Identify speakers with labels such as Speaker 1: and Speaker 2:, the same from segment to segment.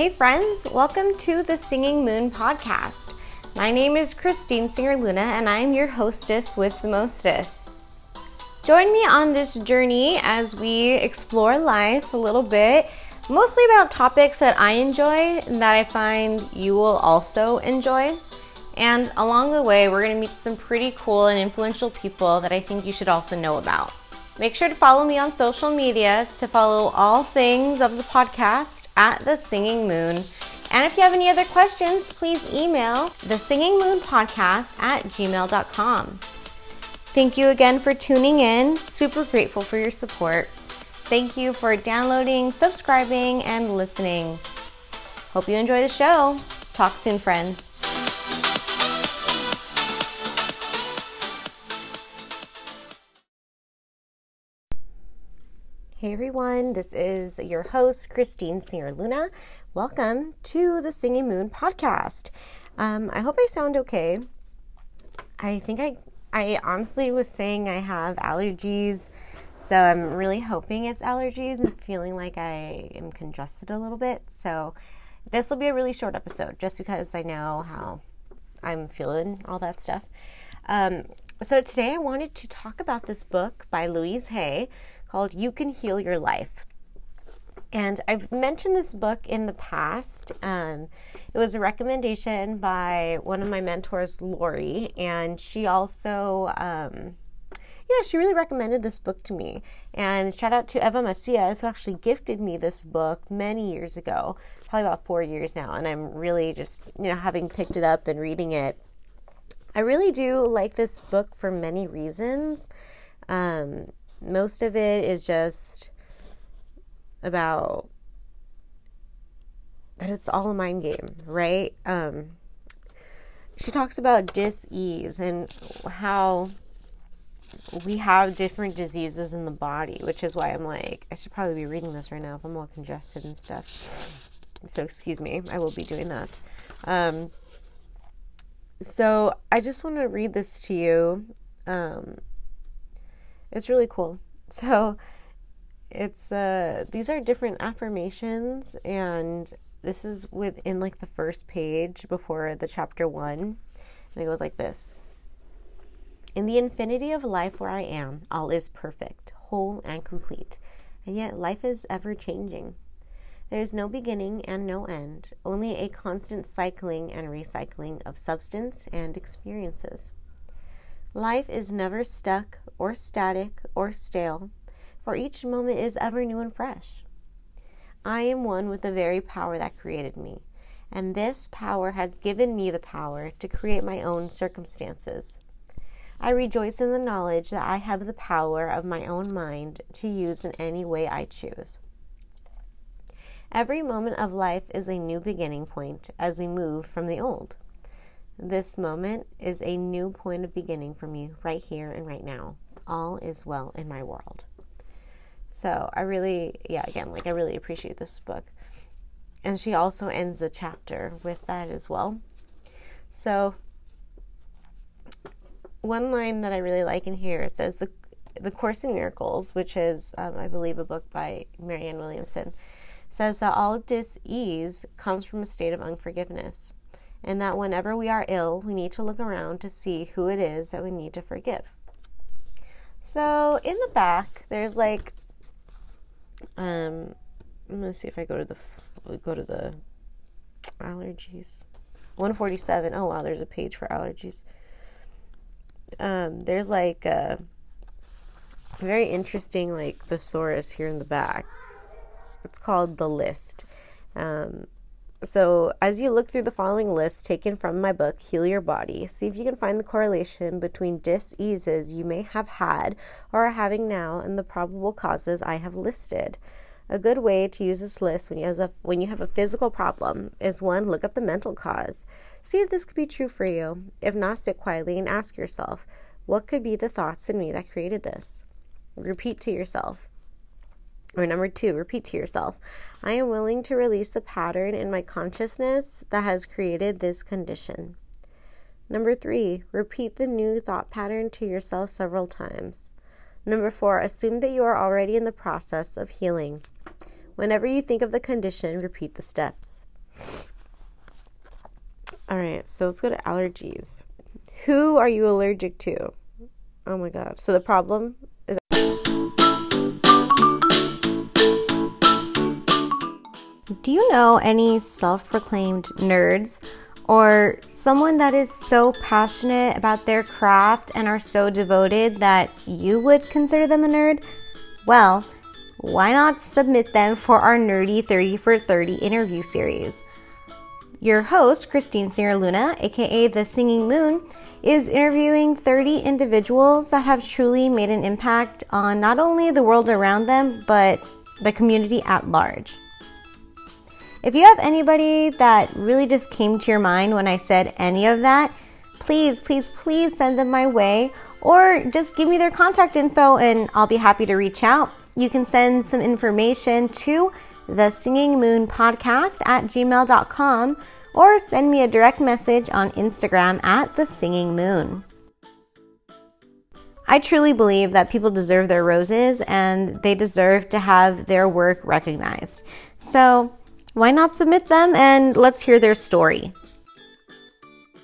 Speaker 1: Hey, friends, welcome to the Singing Moon podcast. My name is Christine Singer Luna, and I'm your hostess with the mostest. Join me on this journey as we explore life a little bit, mostly about topics that I enjoy and that I find you will also enjoy. And along the way, we're going to meet some pretty cool and influential people that I think you should also know about. Make sure to follow me on social media to follow all things of the podcast at The Singing Moon. And if you have any other questions, please email the Singing Moon Podcast at gmail.com. Thank you again for tuning in. Super grateful for your support. Thank you for downloading, subscribing, and listening. Hope you enjoy the show. Talk soon, friends. Hey everyone, this is your host, Christine Singer Luna. Welcome to the Singing Moon podcast. Um, I hope I sound okay. I think I, I honestly was saying I have allergies, so I'm really hoping it's allergies and feeling like I am congested a little bit. So this will be a really short episode just because I know how I'm feeling, all that stuff. Um, so today I wanted to talk about this book by Louise Hay called You Can Heal Your Life. And I've mentioned this book in the past. Um, it was a recommendation by one of my mentors, Lori, and she also, um, yeah, she really recommended this book to me. And shout out to Eva Macias, who actually gifted me this book many years ago, probably about four years now. And I'm really just, you know, having picked it up and reading it. I really do like this book for many reasons. Um, most of it is just about that it's all a mind game, right? Um, she talks about dis-ease and how we have different diseases in the body, which is why I'm like, I should probably be reading this right now if I'm all congested and stuff. So, excuse me, I will be doing that. Um, so, I just want to read this to you. Um, it's really cool. So it's uh these are different affirmations and this is within like the first page before the chapter 1 and it goes like this. In the infinity of life where I am, all is perfect, whole and complete. And yet life is ever changing. There is no beginning and no end, only a constant cycling and recycling of substance and experiences. Life is never stuck or static or stale, for each moment is ever new and fresh. I am one with the very power that created me, and this power has given me the power to create my own circumstances. I rejoice in the knowledge that I have the power of my own mind to use in any way I choose. Every moment of life is a new beginning point as we move from the old. This moment is a new point of beginning for me right here and right now. All is well in my world. So I really, yeah, again, like I really appreciate this book. And she also ends the chapter with that as well. So one line that I really like in here it says the the Course in Miracles, which is um, I believe a book by Marianne Williamson, says that all dis-ease comes from a state of unforgiveness and that whenever we are ill, we need to look around to see who it is that we need to forgive. So in the back, there's like, um, I'm gonna see if I go to the go to the allergies. 147. Oh wow, there's a page for allergies. Um, there's like a very interesting like thesaurus here in the back. It's called the list. Um, so, as you look through the following list taken from my book, Heal Your Body, see if you can find the correlation between dis-eases you may have had or are having now and the probable causes I have listed. A good way to use this list when you, have a, when you have a physical problem is one, look up the mental cause. See if this could be true for you. If not, sit quietly and ask yourself, what could be the thoughts in me that created this? Repeat to yourself, or number two, repeat to yourself I am willing to release the pattern in my consciousness that has created this condition. Number three, repeat the new thought pattern to yourself several times. Number four, assume that you are already in the process of healing. Whenever you think of the condition, repeat the steps. All right, so let's go to allergies. Who are you allergic to? Oh my god. So the problem Do you know any self-proclaimed nerds or someone that is so passionate about their craft and are so devoted that you would consider them a nerd? Well, why not submit them for our Nerdy 30 for 30 interview series? Your host, Christine Singer Luna, aka The Singing Moon, is interviewing 30 individuals that have truly made an impact on not only the world around them, but the community at large. If you have anybody that really just came to your mind when I said any of that, please, please, please send them my way or just give me their contact info and I'll be happy to reach out. You can send some information to the Singing Moon podcast at gmail.com or send me a direct message on Instagram at the Singing Moon. I truly believe that people deserve their roses and they deserve to have their work recognized. So, why not submit them and let's hear their story?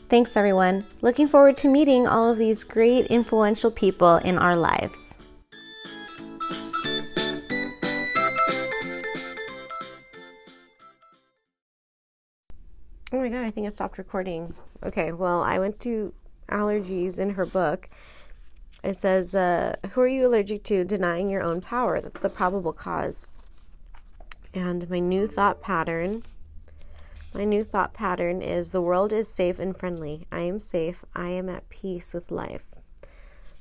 Speaker 1: Thanks, everyone. Looking forward to meeting all of these great, influential people in our lives. Oh my god, I think it stopped recording. Okay, well, I went to allergies in her book. It says, uh, Who are you allergic to? Denying your own power. That's the probable cause. And my new thought pattern. My new thought pattern is the world is safe and friendly. I am safe. I am at peace with life.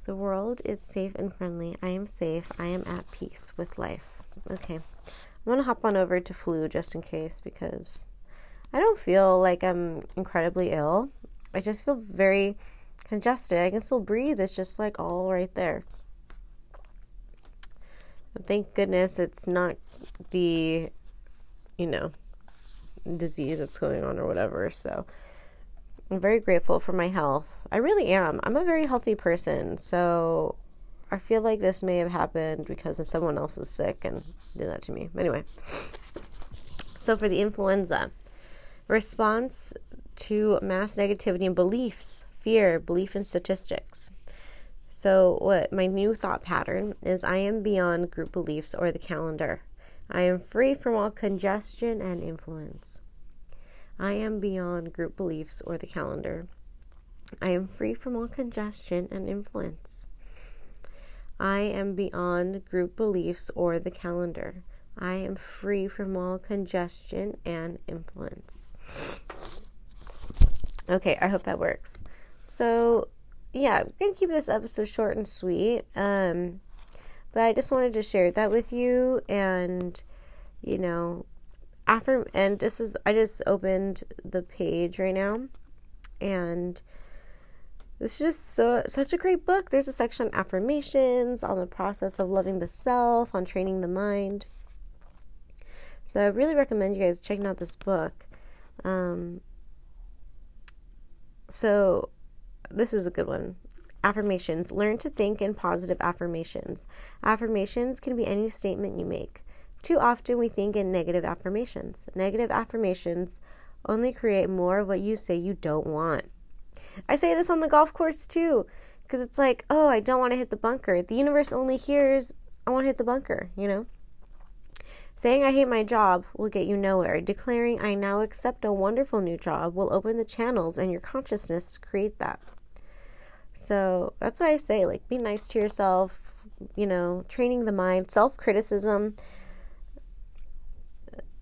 Speaker 1: The world is safe and friendly. I am safe. I am at peace with life. Okay. I'm going to hop on over to flu just in case because I don't feel like I'm incredibly ill. I just feel very congested. I can still breathe. It's just like all right there. Thank goodness it's not the, you know, disease that's going on or whatever. So I'm very grateful for my health. I really am. I'm a very healthy person. So I feel like this may have happened because someone else is sick and did that to me. Anyway, so for the influenza, response to mass negativity and beliefs, fear, belief in statistics. So, what my new thought pattern is I am beyond group beliefs or the calendar. I am free from all congestion and influence. I am beyond group beliefs or the calendar. I am free from all congestion and influence. I am beyond group beliefs or the calendar. I am free from all congestion and influence. Okay, I hope that works. So, yeah, I'm gonna keep this episode short and sweet. Um, but I just wanted to share that with you, and you know, after and this is I just opened the page right now, and this is just so such a great book. There's a section on affirmations, on the process of loving the self, on training the mind. So I really recommend you guys checking out this book. Um, so, this is a good one. Affirmations. Learn to think in positive affirmations. Affirmations can be any statement you make. Too often we think in negative affirmations. Negative affirmations only create more of what you say you don't want. I say this on the golf course too, because it's like, oh, I don't want to hit the bunker. The universe only hears, I want to hit the bunker, you know? Saying I hate my job will get you nowhere. Declaring I now accept a wonderful new job will open the channels and your consciousness to create that. So that's what I say. Like, be nice to yourself, you know, training the mind. Self criticism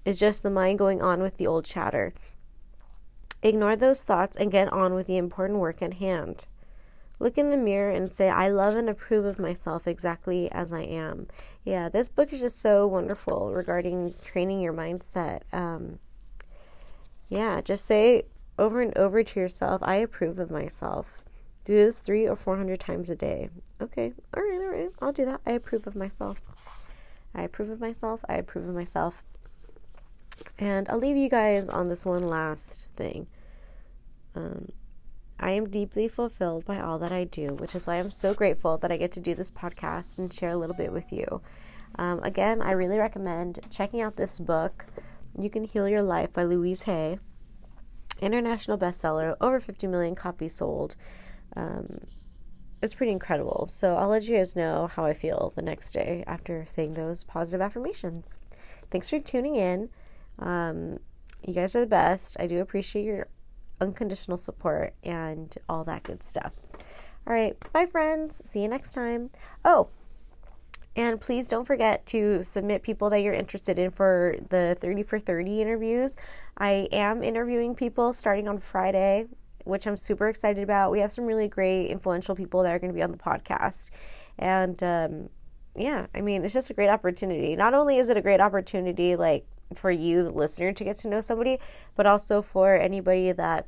Speaker 1: is just the mind going on with the old chatter. Ignore those thoughts and get on with the important work at hand. Look in the mirror and say, I love and approve of myself exactly as I am. Yeah, this book is just so wonderful regarding training your mindset. Um, yeah, just say over and over to yourself, I approve of myself. Do this three or four hundred times a day. Okay, all right, all right, I'll do that. I approve of myself. I approve of myself. I approve of myself. And I'll leave you guys on this one last thing. Um, I am deeply fulfilled by all that I do, which is why I'm so grateful that I get to do this podcast and share a little bit with you. Um, again, I really recommend checking out this book. You Can Heal Your Life by Louise Hay. International bestseller, over 50 million copies sold. Um, it's pretty incredible. So I'll let you guys know how I feel the next day after saying those positive affirmations. Thanks for tuning in. Um, you guys are the best. I do appreciate your unconditional support and all that good stuff. All right, bye, friends. See you next time. Oh, and please don't forget to submit people that you're interested in for the 30 for 30 interviews. I am interviewing people starting on Friday which I'm super excited about. We have some really great, influential people that are going to be on the podcast. And um, yeah, I mean, it's just a great opportunity. Not only is it a great opportunity, like for you, the listener, to get to know somebody, but also for anybody that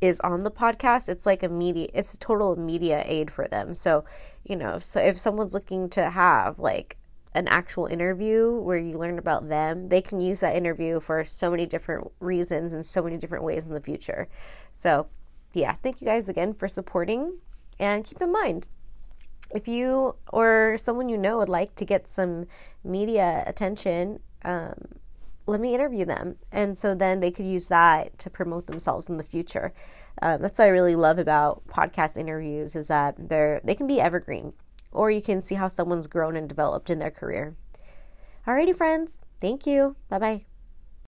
Speaker 1: is on the podcast it's like a media it's a total media aid for them so you know so if someone's looking to have like an actual interview where you learn about them, they can use that interview for so many different reasons and so many different ways in the future. So, yeah, thank you guys again for supporting. And keep in mind, if you or someone you know would like to get some media attention, um, let me interview them. And so then they could use that to promote themselves in the future. Um, that's what I really love about podcast interviews is that they're they can be evergreen or you can see how someone's grown and developed in their career. Alrighty, friends. Thank you. Bye bye.